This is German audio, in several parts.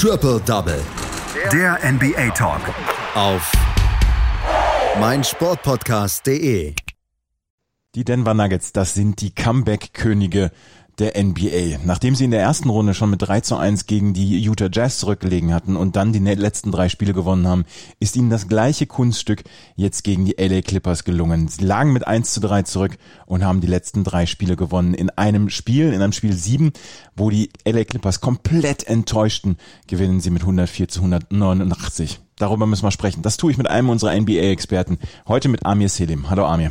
Triple Double. Der NBA Talk. Auf meinsportpodcast.de. Die Denver Nuggets, das sind die Comeback-Könige der NBA. Nachdem sie in der ersten Runde schon mit 3 zu 1 gegen die Utah Jazz zurückgelegen hatten und dann die letzten drei Spiele gewonnen haben, ist ihnen das gleiche Kunststück jetzt gegen die LA Clippers gelungen. Sie lagen mit 1 zu 3 zurück und haben die letzten drei Spiele gewonnen. In einem Spiel, in einem Spiel 7, wo die LA Clippers komplett enttäuschten, gewinnen sie mit 104 zu 189. Darüber müssen wir sprechen. Das tue ich mit einem unserer NBA-Experten. Heute mit Amir Selim. Hallo Amir.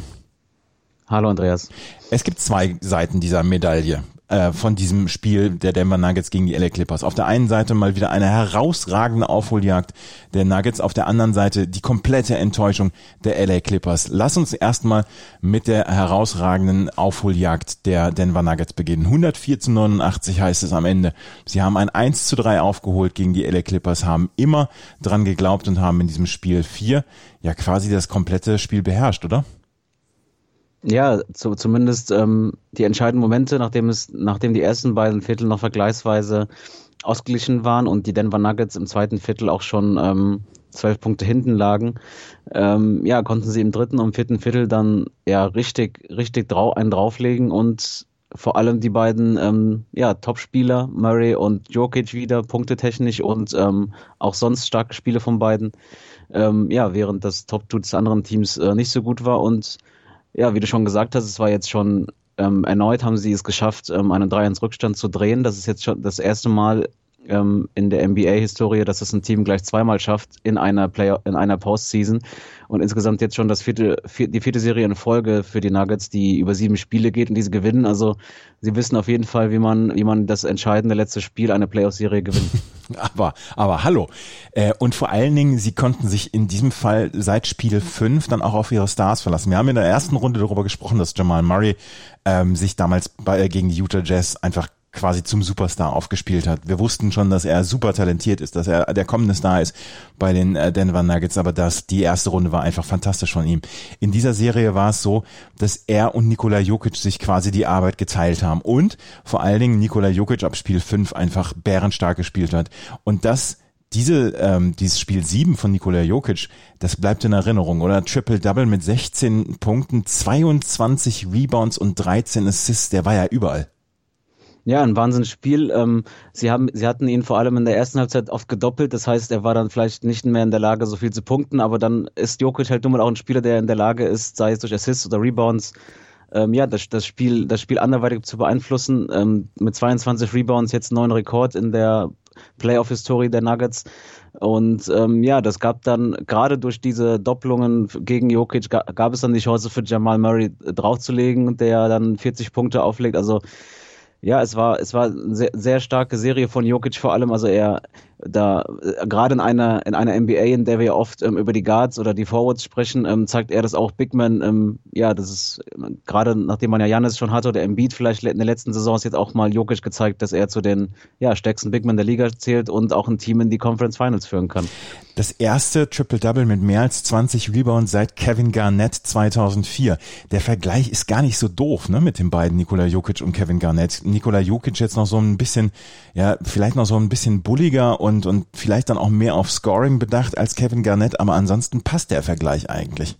Hallo Andreas. Es gibt zwei Seiten dieser Medaille äh, von diesem Spiel der Denver Nuggets gegen die LA Clippers. Auf der einen Seite mal wieder eine herausragende Aufholjagd der Nuggets, auf der anderen Seite die komplette Enttäuschung der LA Clippers. Lass uns erstmal mit der herausragenden Aufholjagd der Denver Nuggets beginnen. 104 zu 89 heißt es am Ende. Sie haben ein 1 zu 3 aufgeholt gegen die LA Clippers, haben immer dran geglaubt und haben in diesem Spiel 4 ja quasi das komplette Spiel beherrscht, oder? Ja, zu, zumindest ähm, die entscheidenden Momente, nachdem es, nachdem die ersten beiden Viertel noch vergleichsweise ausgeglichen waren und die Denver Nuggets im zweiten Viertel auch schon ähm, zwölf Punkte hinten lagen, ähm, ja, konnten sie im dritten und vierten Viertel dann ja richtig, richtig drau einen drauflegen und vor allem die beiden ähm, ja, Top-Spieler, Murray und Jokic wieder, punktetechnisch und ähm, auch sonst starke Spiele von beiden. Ähm, ja, während das Top-Two des anderen Teams äh, nicht so gut war und ja, wie du schon gesagt hast, es war jetzt schon ähm, erneut haben sie es geschafft, ähm, einen 3-1-Rückstand zu drehen. Das ist jetzt schon das erste Mal ähm, in der NBA-Historie, dass es ein Team gleich zweimal schafft in einer Play in einer Postseason und insgesamt jetzt schon das vierte, vier, die vierte Serie in Folge für die Nuggets, die über sieben Spiele geht und diese gewinnen. Also sie wissen auf jeden Fall, wie man, wie man das entscheidende letzte Spiel einer Playoff-Serie gewinnt. Aber, aber hallo. Äh, und vor allen Dingen, sie konnten sich in diesem Fall seit Spiel 5 dann auch auf ihre Stars verlassen. Wir haben in der ersten Runde darüber gesprochen, dass Jamal Murray ähm, sich damals bei, äh, gegen die Utah Jazz einfach quasi zum Superstar aufgespielt hat. Wir wussten schon, dass er super talentiert ist, dass er der kommende Star ist bei den äh, Denver Nuggets, aber das, die erste Runde war einfach fantastisch von ihm. In dieser Serie war es so, dass er und Nikola Jokic sich quasi die Arbeit geteilt haben und vor allen Dingen Nikola Jokic ab Spiel 5 einfach bärenstark gespielt hat. Und das diese, ähm, dieses Spiel 7 von Nikola Jokic, das bleibt in Erinnerung, oder? Triple-Double mit 16 Punkten, 22 Rebounds und 13 Assists, der war ja überall. Ja, ein Wahnsinnsspiel. Ähm, sie haben, sie hatten ihn vor allem in der ersten Halbzeit oft gedoppelt. Das heißt, er war dann vielleicht nicht mehr in der Lage, so viel zu punkten. Aber dann ist Jokic halt nun mal auch ein Spieler, der in der Lage ist, sei es durch Assists oder Rebounds, ähm, ja, das, das Spiel, das Spiel anderweitig zu beeinflussen. Ähm, mit 22 Rebounds jetzt neuen Rekord in der Playoff-Historie der Nuggets. Und ähm, ja, das gab dann gerade durch diese Doppelungen gegen Jokic gab es dann die Chance für Jamal Murray draufzulegen, der dann 40 Punkte auflegt. Also ja, es war, es war eine sehr, sehr starke Serie von Jokic vor allem. Also er da äh, gerade in einer in einer NBA, in der wir oft ähm, über die Guards oder die Forwards sprechen, ähm, zeigt er das auch Big Man. Ähm, ja, das ist äh, gerade nachdem man ja Janis schon hatte oder Embiid vielleicht in der letzten Saison ist jetzt auch mal Jokic gezeigt, dass er zu den ja stärksten Big Men der Liga zählt und auch ein Team in die Conference Finals führen kann. Das erste Triple-Double mit mehr als 20 Rebounds seit Kevin Garnett 2004. Der Vergleich ist gar nicht so doof, ne, mit den beiden Nikola Jokic und Kevin Garnett. Nikola Jokic jetzt noch so ein bisschen, ja, vielleicht noch so ein bisschen bulliger und, und vielleicht dann auch mehr auf Scoring bedacht als Kevin Garnett, aber ansonsten passt der Vergleich eigentlich.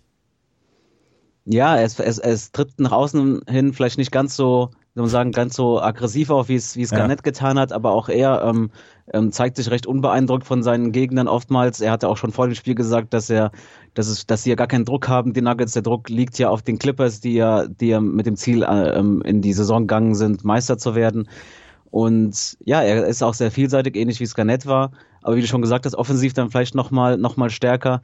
Ja, es, es, es tritt nach außen hin vielleicht nicht ganz so, wie man sagen, ganz so aggressiv auf, wie es, wie es ja. Garnett getan hat, aber auch er ähm, ähm, zeigt sich recht unbeeindruckt von seinen Gegnern oftmals. Er hatte auch schon vor dem Spiel gesagt, dass er, dass es, dass sie ja gar keinen Druck haben, die Nuggets. Der Druck liegt ja auf den Clippers, die ja, die ja mit dem Ziel äh, ähm, in die Saison gegangen sind, Meister zu werden. Und ja, er ist auch sehr vielseitig, ähnlich wie es Garnett war. Aber wie du schon gesagt hast, offensiv dann vielleicht nochmal noch mal stärker.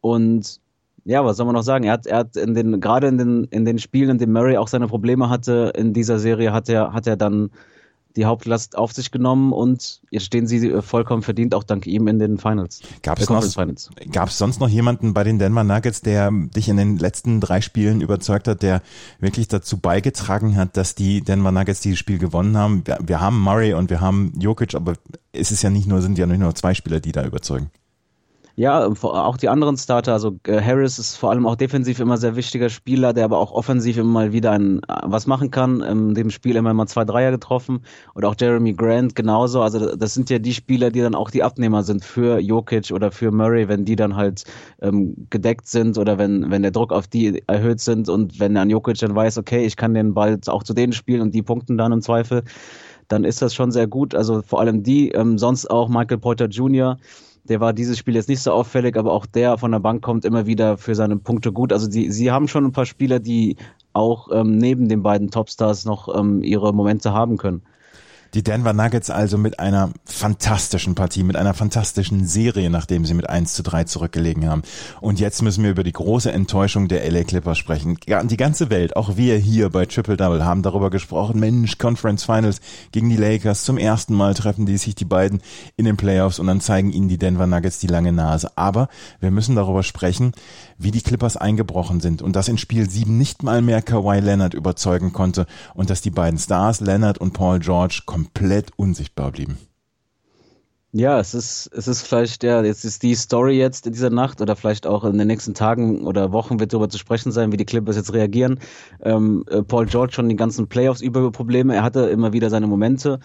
Und ja, was soll man noch sagen? Er hat, er hat in den, gerade in den, in den Spielen, in denen Murray auch seine Probleme hatte, in dieser Serie hat er, hat er dann die Hauptlast auf sich genommen und jetzt stehen sie äh, vollkommen verdient, auch dank ihm in den Finals. Gab es noch, es sonst noch jemanden bei den Denver Nuggets, der dich in den letzten drei Spielen überzeugt hat, der wirklich dazu beigetragen hat, dass die Denver Nuggets dieses Spiel gewonnen haben? Wir, wir haben Murray und wir haben Jokic, aber es ist ja nicht nur, sind ja nicht nur zwei Spieler, die da überzeugen. Ja, auch die anderen Starter, also äh, Harris ist vor allem auch defensiv immer sehr wichtiger Spieler, der aber auch offensiv immer mal wieder ein, äh, was machen kann. In dem Spiel immer mal zwei Dreier getroffen und auch Jeremy Grant genauso. Also das sind ja die Spieler, die dann auch die Abnehmer sind für Jokic oder für Murray, wenn die dann halt ähm, gedeckt sind oder wenn, wenn der Druck auf die erhöht sind und wenn dann Jokic dann weiß, okay, ich kann den Ball auch zu denen spielen und die punkten dann im Zweifel, dann ist das schon sehr gut. Also vor allem die, ähm, sonst auch Michael Porter Jr., der war dieses Spiel jetzt nicht so auffällig, aber auch der von der Bank kommt immer wieder für seine Punkte gut. Also die, sie haben schon ein paar Spieler, die auch ähm, neben den beiden Topstars noch ähm, ihre Momente haben können. Die Denver Nuggets also mit einer fantastischen Partie, mit einer fantastischen Serie, nachdem sie mit 1 zu 3 zurückgelegen haben. Und jetzt müssen wir über die große Enttäuschung der LA Clippers sprechen. Die ganze Welt, auch wir hier bei Triple Double, haben darüber gesprochen. Mensch, Conference Finals gegen die Lakers. Zum ersten Mal treffen die sich die beiden in den Playoffs und dann zeigen ihnen die Denver Nuggets die lange Nase. Aber wir müssen darüber sprechen, wie die Clippers eingebrochen sind und dass in Spiel 7 nicht mal mehr Kawhi Leonard überzeugen konnte und dass die beiden Stars, Leonard und Paul George, komplett unsichtbar blieben. Ja, es ist, es ist vielleicht, ja, jetzt ist die Story jetzt in dieser Nacht oder vielleicht auch in den nächsten Tagen oder Wochen wird darüber zu sprechen sein, wie die Clippers jetzt reagieren. Ähm, äh, Paul George schon die ganzen Playoffs über Probleme. Er hatte immer wieder seine Momente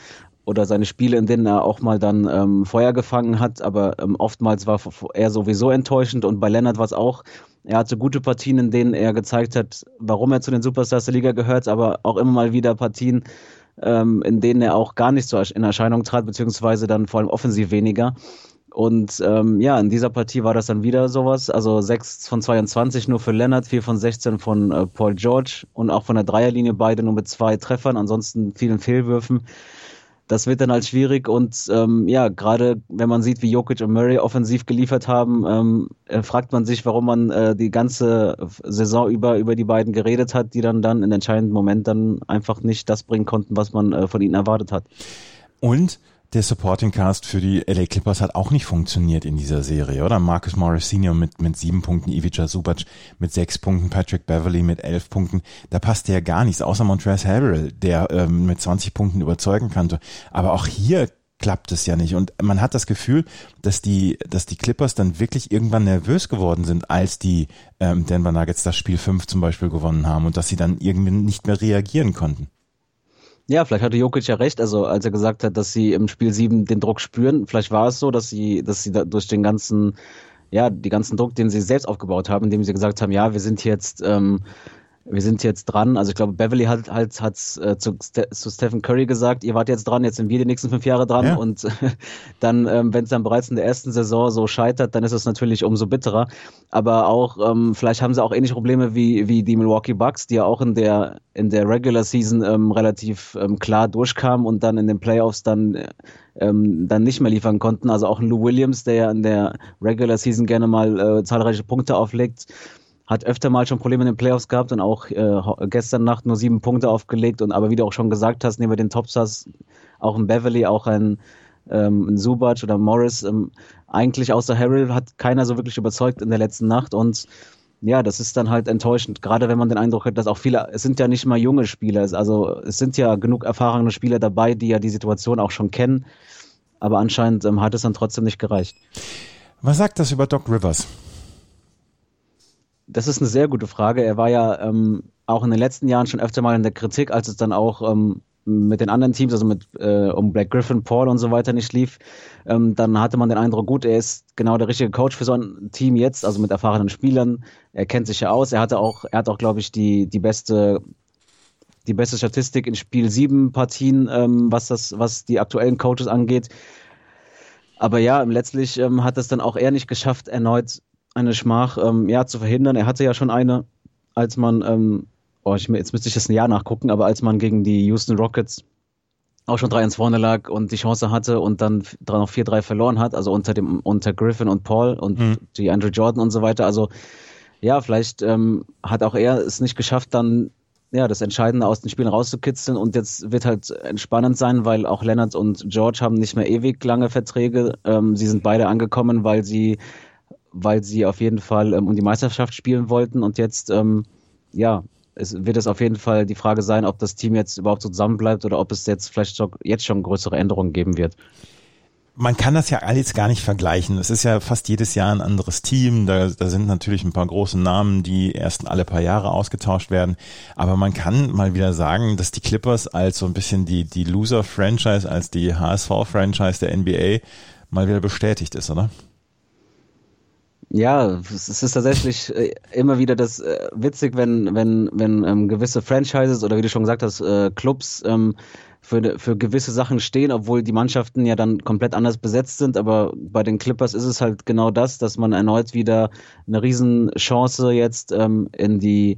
oder seine Spiele, in denen er auch mal dann ähm, Feuer gefangen hat, aber ähm, oftmals war er sowieso enttäuschend und bei Leonard war es auch, er hatte gute Partien, in denen er gezeigt hat, warum er zu den Superstars der Liga gehört, aber auch immer mal wieder Partien, ähm, in denen er auch gar nicht so in Erscheinung trat, beziehungsweise dann vor allem offensiv weniger. Und ähm, ja, in dieser Partie war das dann wieder sowas. Also 6 von 22 nur für Leonard, 4 von 16 von äh, Paul George und auch von der Dreierlinie beide nur mit zwei Treffern, ansonsten vielen Fehlwürfen das wird dann halt schwierig und ähm, ja, gerade wenn man sieht, wie Jokic und Murray offensiv geliefert haben, ähm, äh, fragt man sich, warum man äh, die ganze Saison über über die beiden geredet hat, die dann dann in entscheidenden Moment dann einfach nicht das bringen konnten, was man äh, von ihnen erwartet hat. Und der Supporting Cast für die LA Clippers hat auch nicht funktioniert in dieser Serie, oder? Marcus Morris Senior mit, mit sieben Punkten, Ivica Subac mit sechs Punkten, Patrick Beverly mit elf Punkten. Da passte ja gar nichts, außer Montrezl Harrell, der ähm, mit 20 Punkten überzeugen konnte. Aber auch hier klappt es ja nicht. Und man hat das Gefühl, dass die, dass die Clippers dann wirklich irgendwann nervös geworden sind, als die ähm, Denver Nuggets das Spiel 5 zum Beispiel gewonnen haben und dass sie dann irgendwie nicht mehr reagieren konnten. Ja, vielleicht hatte Jokic ja recht, also als er gesagt hat, dass sie im Spiel 7 den Druck spüren. Vielleicht war es so, dass sie, dass sie da durch den ganzen, ja, die ganzen Druck, den sie selbst aufgebaut haben, indem sie gesagt haben, ja, wir sind jetzt ähm, wir sind jetzt dran. Also ich glaube, Beverly hat halt hat äh, zu, zu Stephen Curry gesagt, ihr wart jetzt dran, jetzt sind wir die nächsten fünf Jahre dran. Ja. Und dann, ähm, wenn es dann bereits in der ersten Saison so scheitert, dann ist es natürlich umso bitterer. Aber auch, ähm, vielleicht haben sie auch ähnliche Probleme wie, wie die Milwaukee Bucks, die ja auch in der in der Regular Season ähm, relativ ähm, klar durchkamen und dann in den Playoffs dann ähm, dann nicht mehr liefern konnten. Also auch ein Lou Williams, der ja in der Regular Season gerne mal äh, zahlreiche Punkte auflegt hat öfter mal schon Probleme in den Playoffs gehabt und auch äh, gestern Nacht nur sieben Punkte aufgelegt und aber wie du auch schon gesagt hast, neben den Topstars auch ein Beverly, auch ein, ähm, ein Subac oder Morris, ähm, eigentlich außer Harrell hat keiner so wirklich überzeugt in der letzten Nacht und ja, das ist dann halt enttäuschend, gerade wenn man den Eindruck hat, dass auch viele, es sind ja nicht mal junge Spieler, also es sind ja genug erfahrene Spieler dabei, die ja die Situation auch schon kennen, aber anscheinend ähm, hat es dann trotzdem nicht gereicht. Was sagt das über Doc Rivers? Das ist eine sehr gute Frage. Er war ja ähm, auch in den letzten Jahren schon öfter mal in der Kritik, als es dann auch ähm, mit den anderen Teams, also mit äh, um Black Griffin, Paul und so weiter nicht lief, ähm, dann hatte man den Eindruck, gut, er ist genau der richtige Coach für so ein Team jetzt, also mit erfahrenen Spielern. Er kennt sich ja aus. Er hatte auch, er hat auch, glaube ich, die die beste die beste Statistik in Spiel 7 Partien, ähm, was das, was die aktuellen Coaches angeht. Aber ja, letztlich ähm, hat es dann auch er nicht geschafft, erneut eine Schmach ähm, ja, zu verhindern. Er hatte ja schon eine, als man, ähm, oh, ich, jetzt müsste ich das ein Jahr nachgucken, aber als man gegen die Houston Rockets auch schon 3-1 vorne lag und die Chance hatte und dann noch 4-3 verloren hat, also unter dem unter Griffin und Paul und mhm. die Andrew Jordan und so weiter. Also ja, vielleicht ähm, hat auch er es nicht geschafft, dann ja das Entscheidende aus den Spielen rauszukitzeln und jetzt wird halt entspannend sein, weil auch Leonard und George haben nicht mehr ewig lange Verträge. Ähm, sie sind beide angekommen, weil sie weil sie auf jeden Fall ähm, um die Meisterschaft spielen wollten und jetzt, ähm, ja, es wird es auf jeden Fall die Frage sein, ob das Team jetzt überhaupt so zusammenbleibt oder ob es jetzt vielleicht schon, jetzt schon größere Änderungen geben wird. man kann das ja alles gar nicht vergleichen. Es ist ja fast jedes Jahr ein anderes Team. Da, da sind natürlich ein paar große Namen, die erst alle paar Jahre ausgetauscht werden. Aber man kann mal wieder sagen, dass die Clippers als so ein bisschen die, die Loser-Franchise, als die HSV-Franchise der NBA mal wieder bestätigt ist, oder? Ja, es ist tatsächlich äh, immer wieder das äh, witzig, wenn wenn wenn ähm, gewisse Franchises oder wie du schon gesagt hast, äh, Clubs ähm, für, für gewisse Sachen stehen, obwohl die Mannschaften ja dann komplett anders besetzt sind. Aber bei den Clippers ist es halt genau das, dass man erneut wieder eine Riesenchance jetzt ähm, in die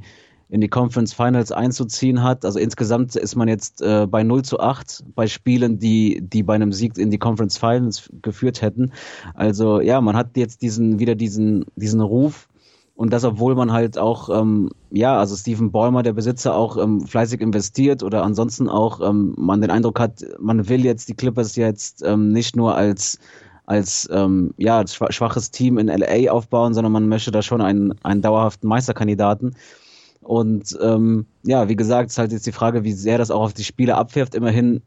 in die Conference Finals einzuziehen hat. Also insgesamt ist man jetzt äh, bei 0 zu 8 bei Spielen, die, die bei einem Sieg in die Conference Finals geführt hätten. Also ja, man hat jetzt diesen, wieder diesen, diesen Ruf, und das, obwohl man halt auch, ähm, ja, also Stephen Ballmer, der Besitzer, auch ähm, fleißig investiert oder ansonsten auch ähm, man den Eindruck hat, man will jetzt die Clippers jetzt ähm, nicht nur als als ähm, ja schwaches Team in LA aufbauen, sondern man möchte da schon einen, einen dauerhaften Meisterkandidaten. Und ähm, ja, wie gesagt, ist halt jetzt die Frage, wie sehr das auch auf die Spiele abwirft. Immerhin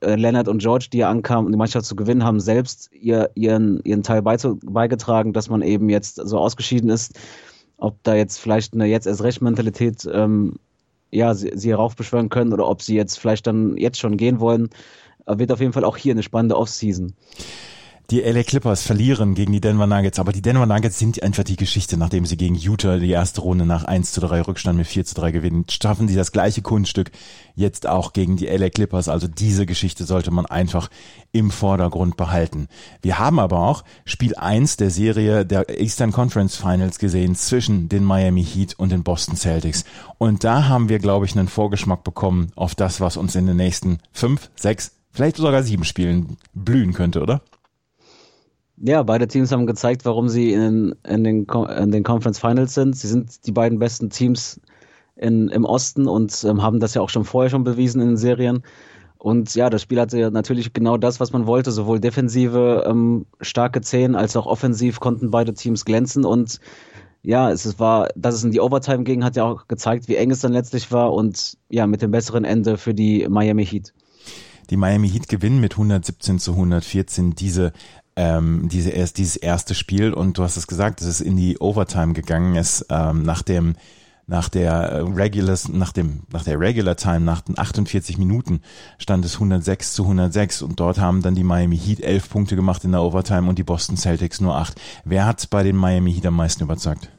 äh, Leonard und George, die ja ankamen, um die Mannschaft zu gewinnen, haben selbst ihr, ihren, ihren Teil beigetragen, dass man eben jetzt so ausgeschieden ist. Ob da jetzt vielleicht eine jetzt erst recht Mentalität ähm, ja, sie, sie heraufbeschwören können oder ob sie jetzt vielleicht dann jetzt schon gehen wollen, äh, wird auf jeden Fall auch hier eine spannende Offseason. Die LA Clippers verlieren gegen die Denver Nuggets, aber die Denver Nuggets sind einfach die Geschichte, nachdem sie gegen Utah die erste Runde nach 1 zu 3 Rückstand mit 4 zu 3 gewinnen, schaffen sie das gleiche Kunststück jetzt auch gegen die LA Clippers. Also diese Geschichte sollte man einfach im Vordergrund behalten. Wir haben aber auch Spiel 1 der Serie der Eastern Conference Finals gesehen zwischen den Miami Heat und den Boston Celtics. Und da haben wir, glaube ich, einen Vorgeschmack bekommen auf das, was uns in den nächsten fünf, sechs, vielleicht sogar sieben Spielen blühen könnte, oder? Ja, beide Teams haben gezeigt, warum sie in, in, den, in den Conference Finals sind. Sie sind die beiden besten Teams in, im Osten und ähm, haben das ja auch schon vorher schon bewiesen in den Serien. Und ja, das Spiel hatte natürlich genau das, was man wollte. Sowohl defensive ähm, starke Zehn als auch offensiv konnten beide Teams glänzen. Und ja, es war, dass es in die Overtime ging, hat ja auch gezeigt, wie eng es dann letztlich war. Und ja, mit dem besseren Ende für die Miami Heat. Die Miami Heat gewinnen mit 117 zu 114 diese ähm, diese erst dieses erste Spiel und du hast es gesagt, es ist in die Overtime gegangen ist ähm, nach dem nach der äh, Regular nach dem nach der Regular Time nach den 48 Minuten stand es 106 zu 106 und dort haben dann die Miami Heat elf Punkte gemacht in der Overtime und die Boston Celtics nur acht. Wer hat bei den Miami Heat am meisten überzeugt?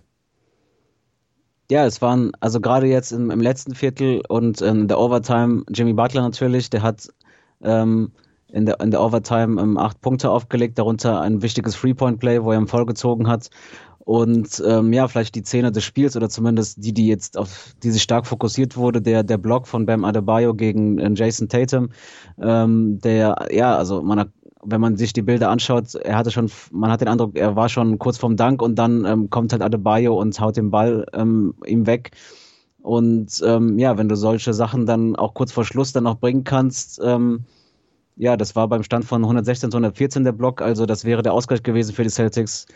Ja, es waren also gerade jetzt im, im letzten Viertel und in der Overtime Jimmy Butler natürlich, der hat ähm, in der, in der Overtime ähm, acht Punkte aufgelegt, darunter ein wichtiges Three-Point-Play, wo er im Foul gezogen hat. Und ähm, ja, vielleicht die Szene des Spiels oder zumindest die, die jetzt auf die sich stark fokussiert wurde, der der Block von Bam Adebayo gegen äh, Jason Tatum, ähm, der ja, also man hat, wenn man sich die Bilder anschaut, er hatte schon, man hat den Eindruck, er war schon kurz vorm Dank und dann ähm, kommt halt Adebayo und haut den Ball ähm, ihm weg. Und ähm, ja, wenn du solche Sachen dann auch kurz vor Schluss dann noch bringen kannst, ähm, ja, das war beim Stand von 116 zu 114 der Block, also das wäre der Ausgleich gewesen für die Celtics.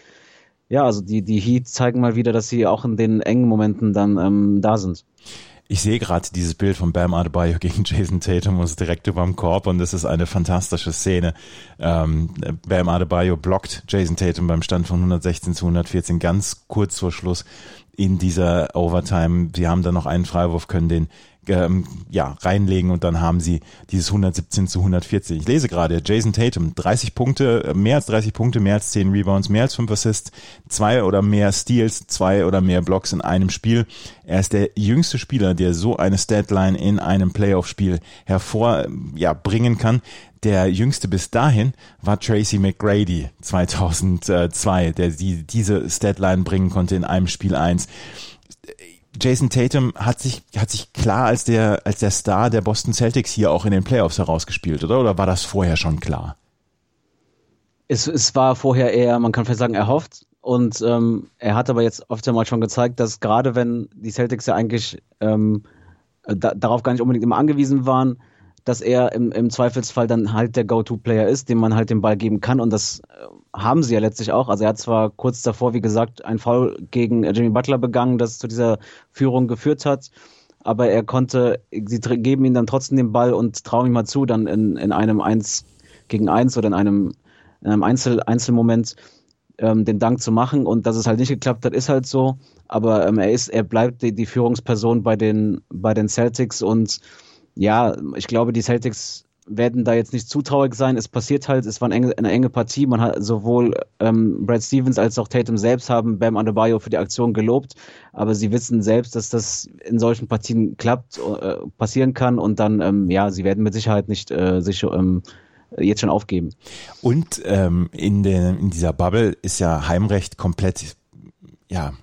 Ja, also die, die Heat zeigen mal wieder, dass sie auch in den engen Momenten dann ähm, da sind. Ich sehe gerade dieses Bild von Bam Adebayo gegen Jason Tatum und ist direkt über dem Korb und das ist eine fantastische Szene. Ähm, Bam Adebayo blockt Jason Tatum beim Stand von 116 zu 114 ganz kurz vor Schluss in dieser Overtime. Sie haben dann noch einen Freiwurf, können den ähm, ja, reinlegen und dann haben sie dieses 117 zu 140. Ich lese gerade, Jason Tatum, 30 Punkte, äh, mehr als 30 Punkte, mehr als 10 Rebounds, mehr als 5 Assists, zwei oder mehr Steals, zwei oder mehr Blocks in einem Spiel. Er ist der jüngste Spieler, der so eine Statline in einem Playoff-Spiel hervorbringen ja, bringen kann. Der jüngste bis dahin war Tracy McGrady 2002, der die, diese Statline bringen konnte in einem Spiel eins. Jason Tatum hat sich, hat sich klar als der, als der Star der Boston Celtics hier auch in den Playoffs herausgespielt, oder? Oder war das vorher schon klar? Es, es war vorher eher, man kann vielleicht sagen, erhofft. Und ähm, er hat aber jetzt oft einmal schon gezeigt, dass gerade wenn die Celtics ja eigentlich ähm, da, darauf gar nicht unbedingt immer angewiesen waren, dass er im, im Zweifelsfall dann halt der Go-To-Player ist, dem man halt den Ball geben kann. Und das äh, haben sie ja letztlich auch. Also er hat zwar kurz davor, wie gesagt, ein Foul gegen Jimmy Butler begangen, das zu dieser Führung geführt hat. Aber er konnte, sie geben ihm dann trotzdem den Ball und trauen ihm mal zu, dann in, in einem 1 gegen 1 oder in einem in einem Einzel Einzelmoment ähm, den Dank zu machen und dass es halt nicht geklappt hat, ist halt so. Aber ähm, er ist, er bleibt die, die Führungsperson bei den bei den Celtics und ja, ich glaube, die Celtics werden da jetzt nicht zu traurig sein. Es passiert halt, es war eine enge, eine enge Partie. Man hat sowohl ähm, Brad Stevens als auch Tatum selbst haben Bam Adebayo für die Aktion gelobt, aber sie wissen selbst, dass das in solchen Partien klappt, äh, passieren kann und dann, ähm, ja, sie werden mit Sicherheit nicht äh, sich ähm, jetzt schon aufgeben. Und ähm, in, der, in dieser Bubble ist ja Heimrecht komplett, ja,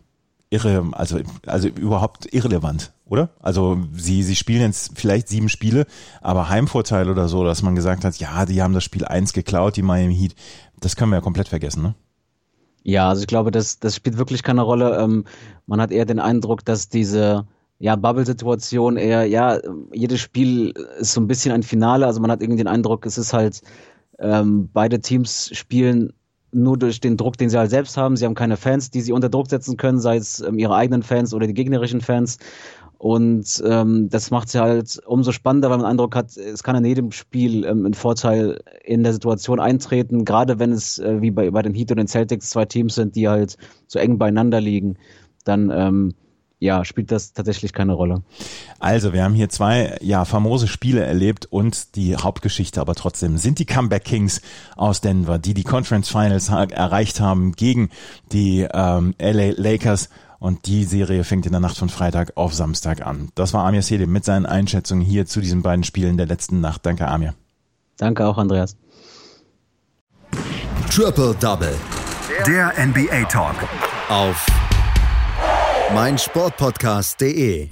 irre, also, also überhaupt irrelevant, oder? Also sie, sie spielen jetzt vielleicht sieben Spiele, aber Heimvorteil oder so, dass man gesagt hat, ja, die haben das Spiel eins geklaut, die Miami Heat, das können wir ja komplett vergessen, ne? Ja, also ich glaube, das, das spielt wirklich keine Rolle. Ähm, man hat eher den Eindruck, dass diese ja, Bubble-Situation eher, ja, jedes Spiel ist so ein bisschen ein Finale. Also man hat irgendwie den Eindruck, es ist halt, ähm, beide Teams spielen nur durch den Druck, den sie halt selbst haben. Sie haben keine Fans, die sie unter Druck setzen können, sei es ähm, ihre eigenen Fans oder die gegnerischen Fans. Und ähm, das macht sie halt umso spannender, weil man den Eindruck hat, es kann in jedem Spiel ähm, ein Vorteil in der Situation eintreten, gerade wenn es äh, wie bei, bei den Heat und den Celtics zwei Teams sind, die halt so eng beieinander liegen. Dann ähm, ja, spielt das tatsächlich keine Rolle. Also, wir haben hier zwei ja famose Spiele erlebt und die Hauptgeschichte aber trotzdem sind die Comeback Kings aus Denver, die die Conference Finals erreicht haben gegen die ähm, LA Lakers und die Serie fängt in der Nacht von Freitag auf Samstag an. Das war Amir Selim mit seinen Einschätzungen hier zu diesen beiden Spielen der letzten Nacht. Danke, Amir. Danke auch, Andreas. Triple Double. Der NBA Talk. Auf meinsportpodcast.de